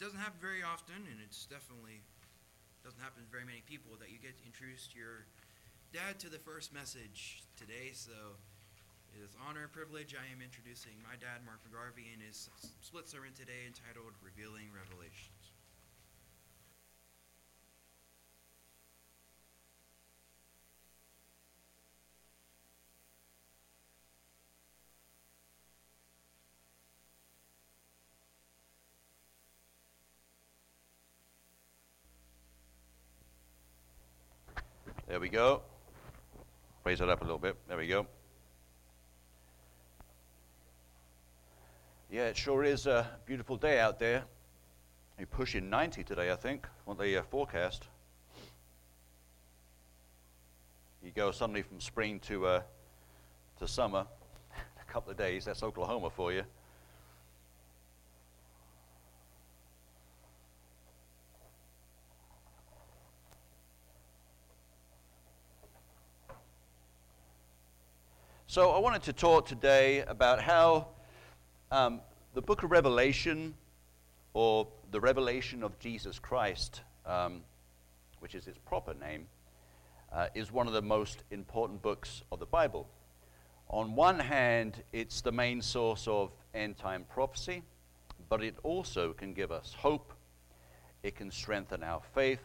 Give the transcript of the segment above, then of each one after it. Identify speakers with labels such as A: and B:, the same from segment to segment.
A: doesn't happen very often, and it's definitely doesn't happen to very many people that you get to introduce your dad to the first message today. So it is honor and privilege. I am introducing my dad, Mark McGarvey, in his split sermon today entitled "Revealing Revelations."
B: There we go. Raise it up a little bit. There we go. Yeah, it sure is a beautiful day out there. You're pushing 90 today, I think, on the uh, forecast. You go suddenly from spring to, uh, to summer, a couple of days, that's Oklahoma for you. So I wanted to talk today about how um, the book of Revelation, or the revelation of Jesus Christ, um, which is its proper name, uh, is one of the most important books of the Bible. On one hand, it's the main source of end time prophecy, but it also can give us hope, it can strengthen our faith,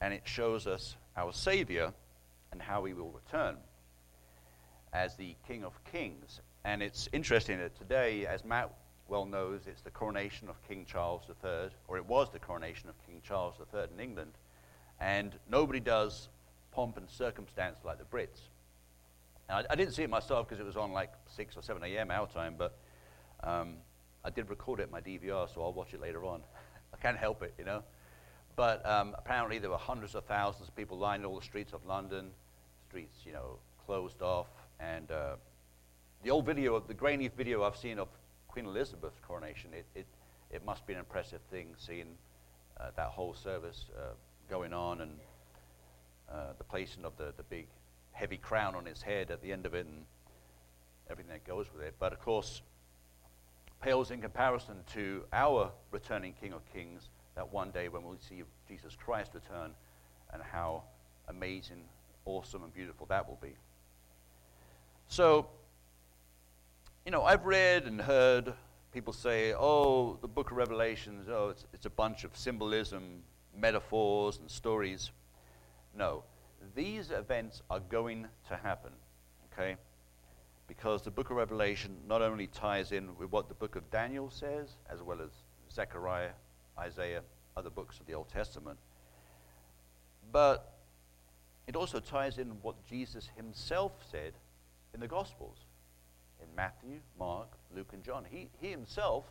B: and it shows us our Savior and how he will return as the King of Kings. And it's interesting that today, as Matt well knows, it's the coronation of King Charles III, or it was the coronation of King Charles III in England. And nobody does pomp and circumstance like the Brits. I, I, didn't see it myself because it was on like 6 or 7 a.m. our time, but um, I did record it in my DVR, so I'll watch it later on. I can't help it, you know. But um, apparently there were hundreds of thousands of people lining all the streets of London, streets, you know, closed off, and uh, the old video, the grainy video I've seen of Queen Elizabeth's coronation, it, it, it must be an impressive thing seeing uh, that whole service uh, going on and uh, the placing of the, the big heavy crown on his head at the end of it and everything that goes with it. But of course, pales in comparison to our returning King of Kings that one day when we'll see Jesus Christ return and how amazing, awesome, and beautiful that will be. So, you know, I've read and heard people say, oh, the book of Revelations, oh, it's, it's a bunch of symbolism, metaphors, and stories. No, these events are going to happen, okay? Because the book of Revelation not only ties in with what the book of Daniel says, as well as Zechariah, Isaiah, other books of the Old Testament, but it also ties in what Jesus himself said in the Gospels, in Matthew, Mark, Luke, and John. He, he himself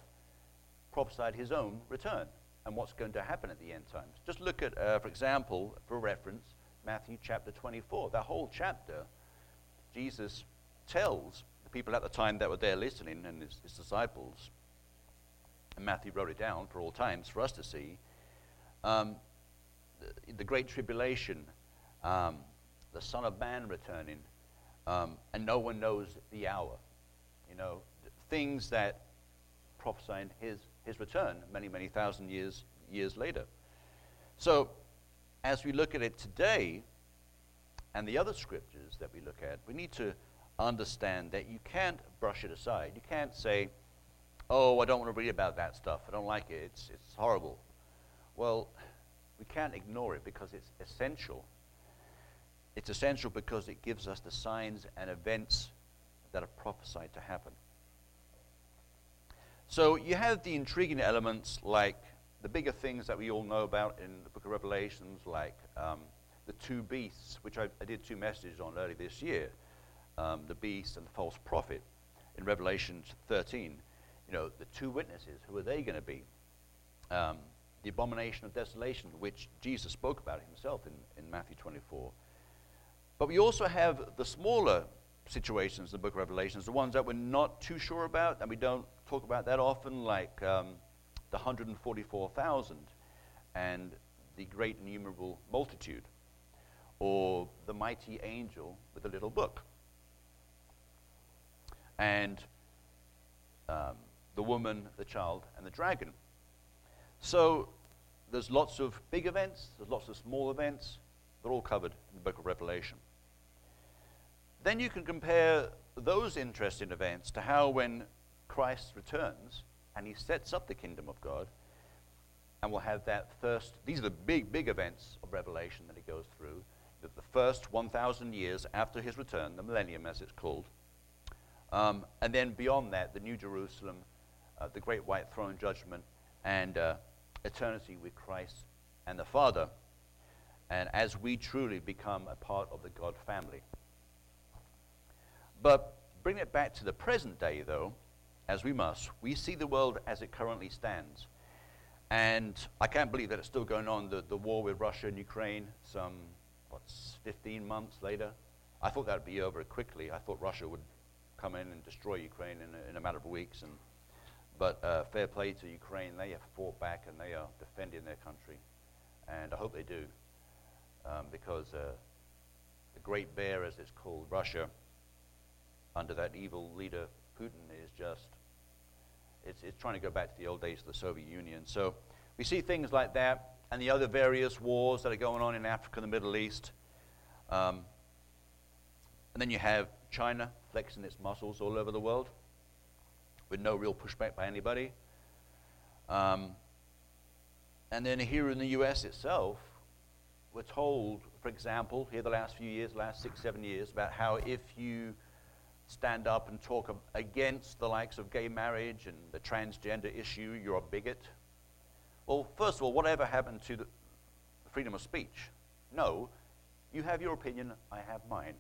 B: prophesied his own return and what's going to happen at the end times. Just look at, uh, for example, for reference, Matthew chapter 24. That whole chapter, Jesus tells the people at the time that were there listening and his, his disciples, and Matthew wrote it down for all times for us to see, um, the, the, great tribulation, um, the Son of Man returning, um, and no one knows the hour. You know, things that prophesy his, his return many, many thousand years, years later. So, as we look at it today, and the other scriptures that we look at, we need to understand that you can't brush it aside. You can't say, oh, I don't want to read about that stuff. I don't like it. It's, it's horrible. Well, we can't ignore it because it's essential it's essential because it gives us the signs and events that are prophesied to happen. So you have the intriguing elements like the bigger things that we all know about in the book of Revelations, like um, the two beasts, which I, I, did two messages on early this year um, the beast and the false prophet in Revelation 13. You know, the two witnesses, who are they going to be? Um, the abomination of desolation, which Jesus spoke about himself in, in Matthew 24. But we also have the smaller situations in the book of Revelations, the ones that we're not too sure about and we don't talk about that often, like um, the 144,000 and the great innumerable multitude, or the mighty angel with the little book, and um, the woman, the child, and the dragon. So there's lots of big events, there's lots of small events. They're all covered in the book of Revelation. Then you can compare those interesting events to how when Christ returns and he sets up the kingdom of God, and we'll have that first, these are the big, big events of Revelation that he goes through. that the first 1,000 years after his return, the millennium as it's called. Um, and then beyond that, the New Jerusalem, uh, the great white throne judgment, and uh, eternity with Christ and the Father. And as we truly become a part of the God family. But bring it back to the present day, though, as we must, we see the world as it currently stands. And I can't believe that it's still going on, the, the war with Russia and Ukraine, some, what's 15 months later. I thought that would be over quickly. I thought Russia would come in and destroy Ukraine in a, in a matter of weeks. And, but uh, fair play to Ukraine. They have fought back and they are defending their country. And I hope they do. Um, because uh, the great bear, as it's called, Russia, under that evil leader, Putin, is just it's, it's trying to go back to the old days of the Soviet Union. So we see things like that and the other various wars that are going on in Africa and the Middle East. Um, and then you have China flexing its muscles all over the world with no real pushback by anybody. Um, and then here in the US itself, we're told, for example, here the last few years, last six, seven years, about how if you stand up and talk against the likes of gay marriage and the transgender issue, you're a bigot. Well, first of all, whatever happened to the freedom of speech? No, you have your opinion, I have mine.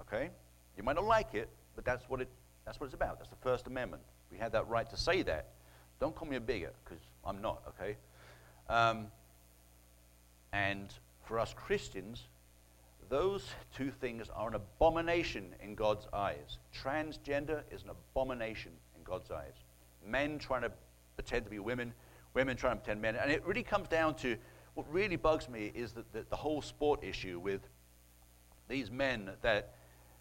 B: Okay? You might not like it, but that's what, it, that's what it's about. That's the First Amendment. We have that right to say that. Don't call me a bigot, because I'm not, okay? Um, and for us Christians, those two things are an abomination in God's eyes. Transgender is an abomination in God's eyes. Men trying to pretend to be women, women trying to pretend men. And it really comes down to what really bugs me is that the, the whole sport issue with these men that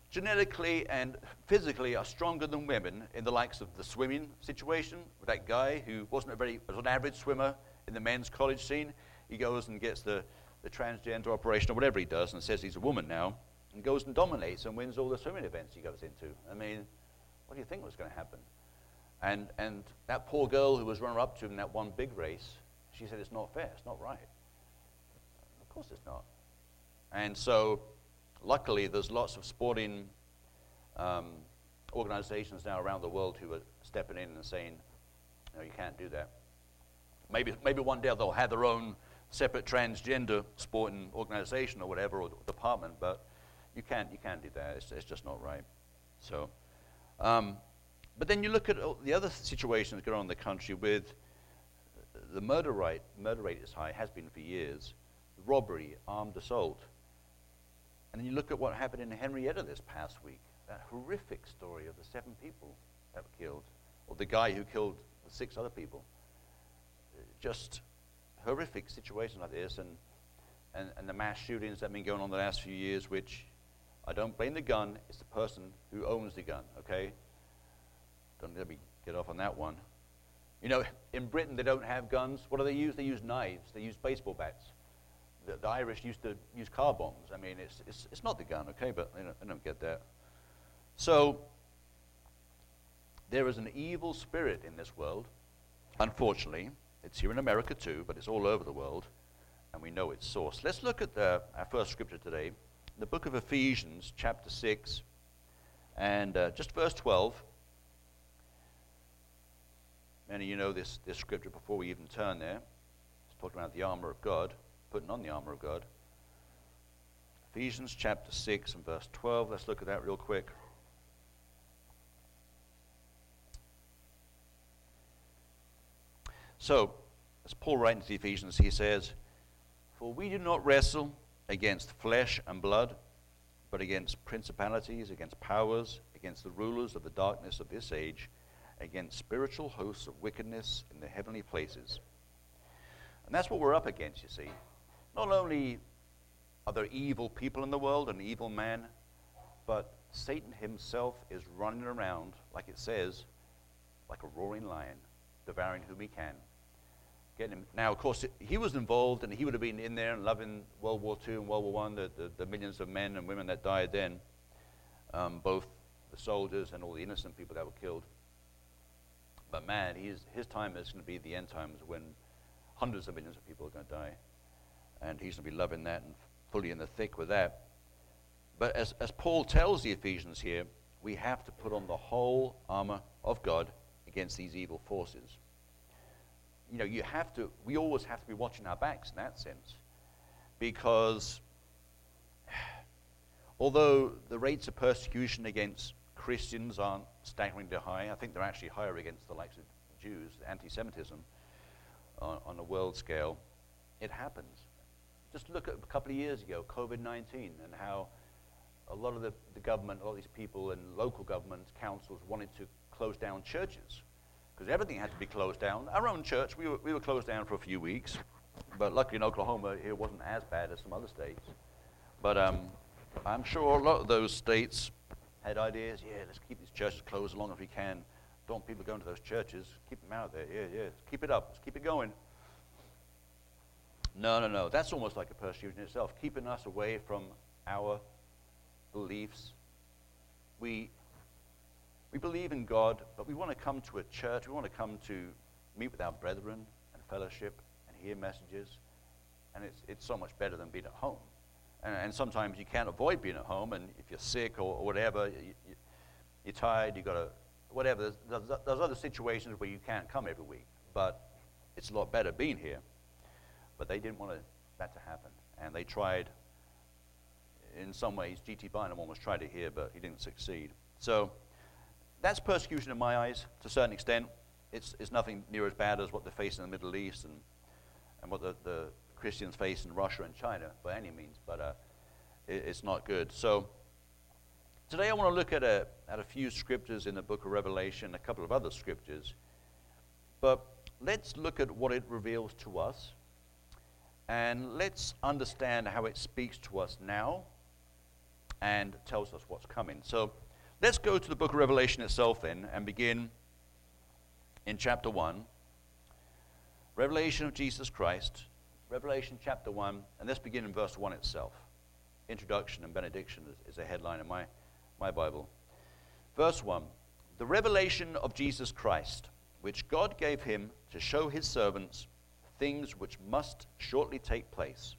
B: genetically and physically are stronger than women in the likes of the swimming situation with that guy who wasn't a very was an average swimmer in the men's college scene. He goes and gets the the transgender operation or whatever he does and says he's a woman now and goes and dominates and wins all the swimming events he goes into. I mean, what do you think was going to happen? And, and that poor girl who was runner up to him in that one big race, she said, it's not fair, it's not right. Of course it's not. And so, luckily, there's lots of sporting um, organizations now around the world who are stepping in and saying, no, you can't do that. Maybe, maybe one day they'll have their own separate transgender sporting organization or whatever or department, but you can't you can't do that. It's, it's just not right. So, um, but then you look at the other situations going on in the country with the murder rate. Murder rate is high, has been for years. Robbery, armed assault, and then you look at what happened in Henryetta this past week. That horrific story of the seven people that were killed, or the guy who killed six other people. Just horrific situations like this and, and, and the mass shootings that have been going on the last few years, which I don't blame the gun, it's the person who owns the gun, okay? Don't let me get off on that one. You know, in Britain, they don't have guns. What do they use? They use knives, they use baseball bats. The, the Irish used to use car bombs. I mean, it's, it's, it's not the gun, okay? But they don't, they don't get that. So, there is an evil spirit in this world, unfortunately, it's here in America too, but it's all over the world, and we know its source. Let's look at the, our first scripture today, the book of Ephesians, chapter 6, and uh, just verse 12. Many of you know this, this scripture before we even turn there. It's talking about the armor of God, putting on the armor of God. Ephesians chapter 6 and verse 12. Let's look at that real quick. So, as Paul writes the Ephesians, he says, For we do not wrestle against flesh and blood, but against principalities, against powers, against the rulers of the darkness of this age, against spiritual hosts of wickedness in the heavenly places. And that's what we're up against, you see. Not only are there evil people in the world, and evil men, but Satan himself is running around, like it says, like a roaring lion, devouring whom he can getting him. Now, of course, he was involved, and he would have been in there and loving World War II and World War I, the, the, the millions of men and women that died then, um, both the soldiers and all the innocent people that were killed. But man, he's, his time is going to be the end times when hundreds of millions of people are going to die. And he's going to be loving that and fully in the thick with that. But as, as Paul tells the Ephesians here, we have to put on the whole armor of God against these evil forces. You know, you have to, we always have to be watching our backs in that sense. Because although the rates of persecution against Christians aren't staggeringly high. I think they're actually higher against the likes of Jews, anti Semitism on, on, a world scale. It happens. Just look at a couple of years ago, COVID 19, and how a lot of the, the government, a lot of these people and local governments, councils wanted to close down churches because everything had to be closed down. Our own church, we were, we were closed down for a few weeks, but luckily in Oklahoma, it wasn't as bad as some other states. But um, I'm sure a lot of those states had ideas. Yeah, let's keep these churches closed as long as we can. Don't want people going to those churches. Keep them out there. Yeah, yeah. Let's keep it up. Let's keep it going. No, no, no. That's almost like a persecution itself, keeping us away from our beliefs. We, we believe in God, but we want to come to a church. We want to come to meet with our brethren and fellowship and hear messages. And it's, it's so much better than being at home. And, and, sometimes you can't avoid being at home, and if you're sick or, or whatever, you, you, you're tired, you've got to, whatever. There's, there's, there's other situations where you can't come every week, but it's a lot better being here. But they didn't want to, that to happen, and they tried. In some ways, G.T. Bynum almost tried it here, but he didn't succeed. So that's persecution in my eyes, to a certain extent. It's, it's nothing near as bad as what they face in the Middle East and, and what the, the Christians face in Russia and China by any means, but uh, it, it's not good. So today I want to look at a, at a few scriptures in the book of Revelation, a couple of other scriptures. But let's look at what it reveals to us, and let's understand how it speaks to us now and tells us what's coming. So let's go to the book of Revelation itself then and begin in chapter 1. Revelation of Jesus Christ, Revelation chapter 1, and let's begin in verse 1 itself. Introduction and benediction is, is a headline in my, my Bible. Verse 1 The revelation of Jesus Christ, which God gave him to show his servants things which must shortly take place.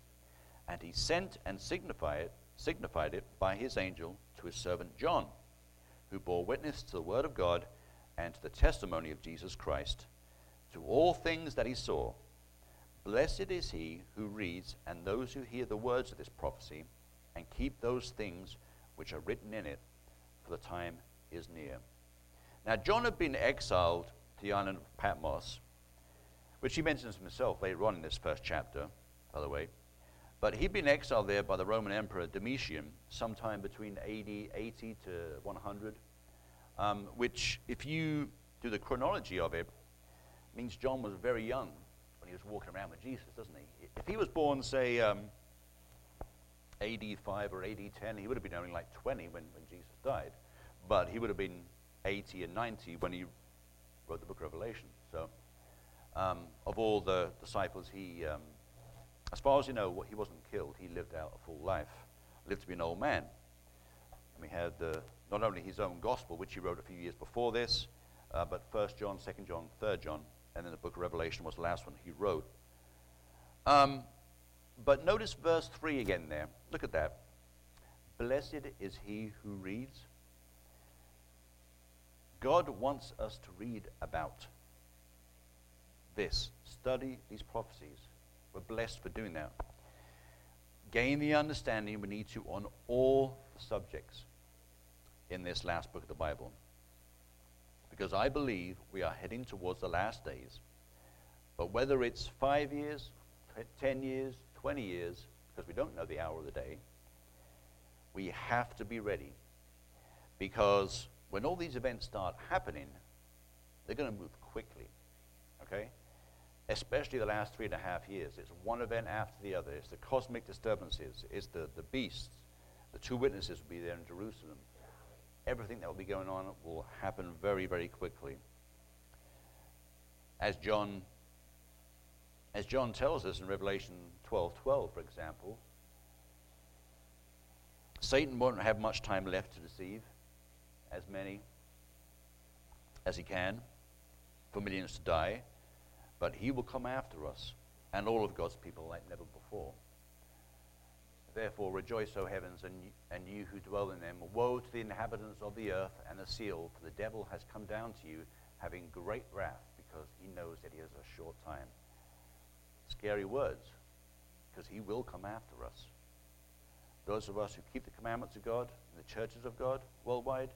B: And he sent and signified it, signified it by his angel to his servant John, who bore witness to the word of God and to the testimony of Jesus Christ, to all things that he saw Blessed is he who reads and those who hear the words of this prophecy and keep those things which are written in it, for the time is near. Now, John had been exiled to the island of Patmos, which he mentions himself later on in this first chapter, by the way. But he'd been exiled there by the Roman Emperor Domitian sometime between AD 80 to 100, um, which, if you do the chronology of it, means John was very young when he was walking around with Jesus, doesn't he? If he was born, say, um, AD 5 or AD 10, he would have been only like 20 when, when Jesus died. But he would have been 80 and 90 when he wrote the book of Revelation. So, um, of all the disciples, he, um, as far as you know, he wasn't killed. He lived out a full life, lived to be an old man. And we had uh, not only his own gospel, which he wrote a few years before this, uh, but 1 John, 2 John, 3 John, and then the book of Revelation was the last one he wrote. Um, but notice verse 3 again there. Look at that. Blessed is he who reads. God wants us to read about this, study these prophecies. We're blessed for doing that. Gain the understanding we need to on all subjects in this last book of the Bible because I believe we are heading towards the last days. But whether it's five years, 10 years, 20 years, because we don't know the hour of the day, we have to be ready. Because when all these events start happening, they're going to move quickly. Okay? Especially the last three and a half years. It's one event after the other. It's the cosmic disturbances. It's the, the beasts. The two witnesses will be there in Jerusalem everything that will be going on will happen very, very quickly. As John as John tells us in Revelation 12 12, for example, Satan won't have much time left to deceive as many as he can for millions to die, but he will come after us and all of God's people like never before. Therefore, rejoice, O heavens, and, and you who dwell in them. Woe to the inhabitants of the earth and the seal, for the devil has come down to you, having great wrath, because he knows that he has a short time. Scary words, because he will come after us. Those of us who keep the commandments of God, in the churches of God worldwide,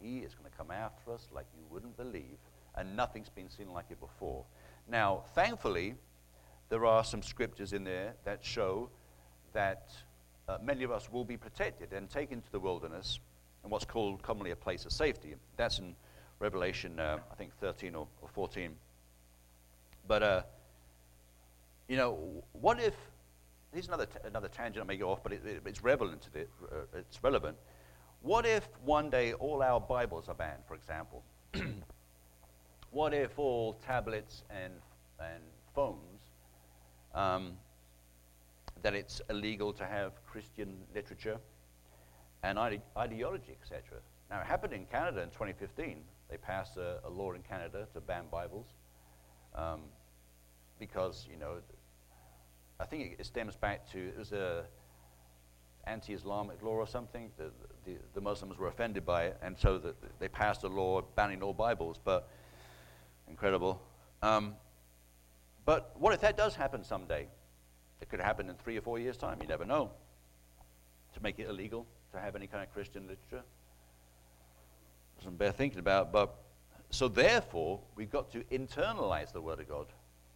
B: he is going to come after us like you wouldn't believe, and nothing's been seen like it before. Now, thankfully, there are some scriptures in there that show that uh, many of us will be protected and taken to the wilderness in what's called commonly a place of safety. That's in Revelation, uh, I think, 13 or, or 14. But, uh, you know, what if, here's another, t- another tangent I may go off, but it, it, it's relevant to it, uh, it's relevant. What if one day all our Bibles are banned, for example? what if all tablets and, and phones um, that it's illegal to have Christian literature and ide- ideology, etc. Now, it happened in Canada in 2015. They passed a, a law in Canada to ban Bibles um, because, you know, I think it, stems back to it was a anti-Islamic law or something. The, the, the, Muslims were offended by it, and so the, they passed a law banning all Bibles. But incredible. Um, but what if that does happen someday? It could happen in three or four years' time. You never know. To make it illegal to have any kind of Christian literature. Doesn't bear thinking about. But so therefore, we've got to internalize the Word of God.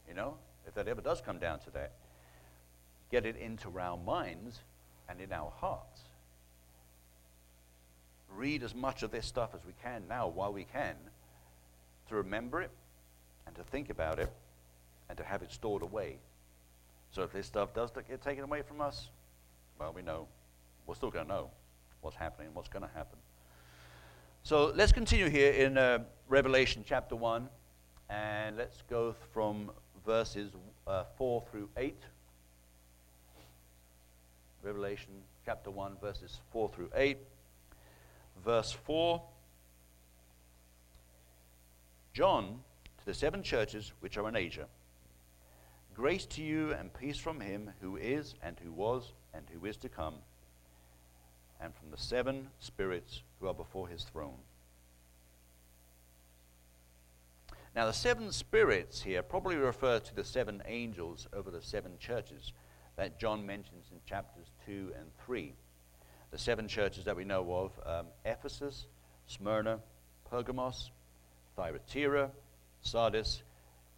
B: You know, if that ever does come down to that, get it into our minds and in our hearts. Read as much of this stuff as we can now while we can to remember it and to think about it and to have it stored away so if this stuff does get taken away from us, well, we know. We're still going to know what's happening, and what's going to happen. So let's continue here in uh, Revelation chapter 1, and let's go from verses uh, 4 through 8. Revelation chapter 1, verses 4 through 8. Verse 4 John, to the seven churches which are in Asia, Grace to you and peace from him who is, and who was, and who is to come, and from the seven spirits who are before his throne. Now, the seven spirits here probably refer to the seven angels over the seven churches that John mentions in chapters 2 and 3. The seven churches that we know of um, Ephesus, Smyrna, Pergamos, Thyatira, Sardis,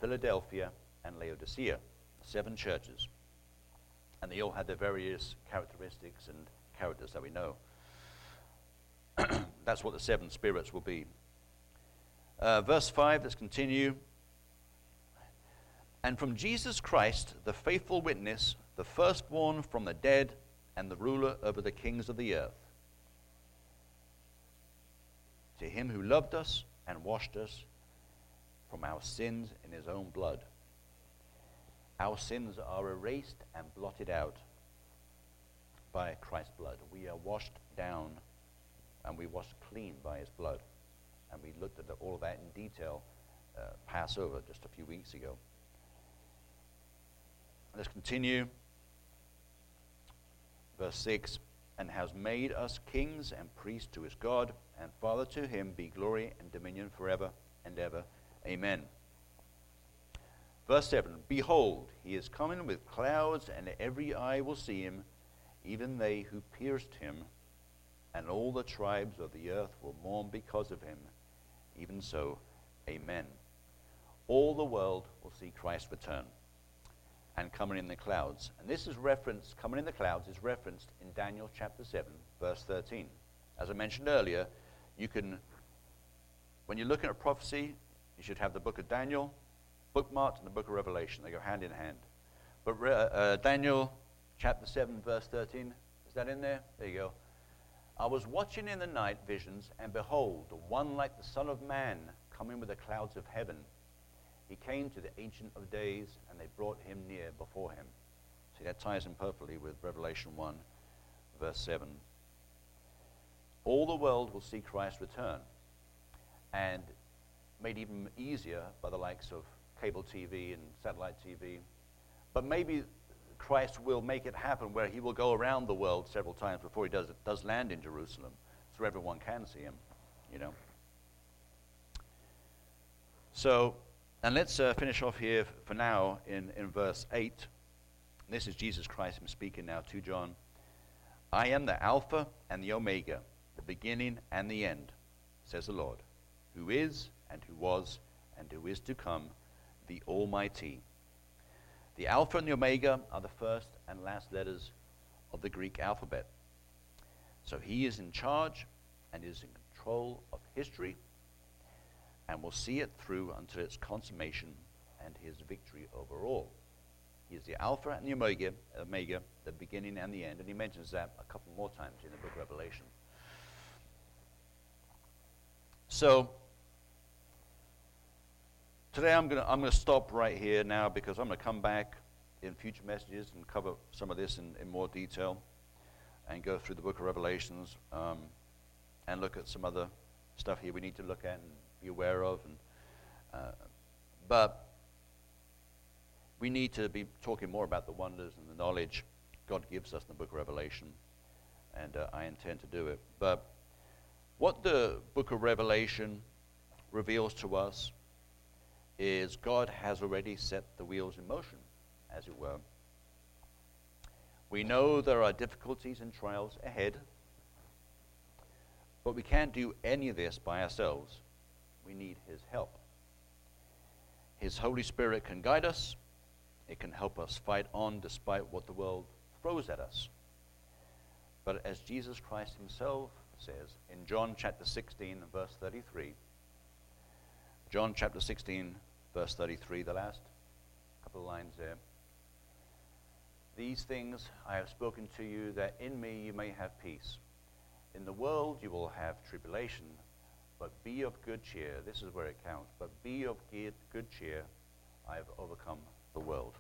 B: Philadelphia, and Laodicea, seven churches. And they all had their various characteristics and characters that we know. That's what the seven spirits will be. Uh, verse 5, let's continue. And from Jesus Christ, the faithful witness, the firstborn from the dead, and the ruler over the kings of the earth. To him who loved us and washed us from our sins in his own blood our sins are erased and blotted out by Christ's blood. We are washed down and we washed clean by his blood. And we looked at all of that in detail uh, Passover just a few weeks ago. Let's continue. Verse 6 And has made us kings and priests to his God, and Father to him be glory and dominion forever and ever. Amen. Verse 7 Behold, he is coming with clouds, and every eye will see him, even they who pierced him, and all the tribes of the earth will mourn because of him. Even so, amen. All the world will see Christ return and coming in the clouds. And this is referenced, coming in the clouds is referenced in Daniel chapter 7, verse 13. As I mentioned earlier, you can, when you're looking at prophecy, you should have the book of Daniel, bookmarked and the book of Revelation. They go hand in hand. But uh, uh, Daniel chapter 7, verse 13, is that in there? There you go. I was watching in the night visions, and behold, one like the Son of Man coming with the clouds of heaven. He came to the Ancient of Days, and they brought him near before him. See, that ties in perfectly with Revelation 1, verse 7. All the world will see Christ return, and made even easier by the likes of cable TV and satellite TV. But maybe Christ will make it happen where he will go around the world several times before he does, does land in Jerusalem, so everyone can see him, you know. So, and let's uh, finish off here f- for now in, in verse 8. This is Jesus Christ I'm speaking now to John. I am the Alpha and the Omega, the beginning and the end, says the Lord, who is and who was and who is to come, the Almighty. The Alpha and the Omega are the first and last letters of the Greek alphabet. So he is in charge and is in control of history and will see it through until its consummation and his victory over all. He is the Alpha and the Omega, Omega, the beginning and the end, and he mentions that a couple more times in the book of Revelation. So, today I'm going to I'm to stop right here now because I'm going to come back in future messages and cover some of this in, in more detail and go through the book of Revelations um, and look at some other stuff here we need to look at and be aware of. And, uh, but we need to be talking more about the wonders and the knowledge God gives us in the book of Revelation, and uh, I intend to do it. But what the book of Revelation reveals to us is God has already set the wheels in motion, as it were. We know there are difficulties and trials ahead, but we can't do any of this by ourselves. We need His help. His Holy Spirit can guide us, it can help us fight on despite what the world throws at us. But as Jesus Christ Himself says in John chapter 16 and verse 33, John chapter 16, verse 33, the last couple of lines there. These things I have spoken to you, that in me you may have peace. In the world you will have tribulation, but be of good cheer. This is where it counts. But be of good cheer. I have overcome the world.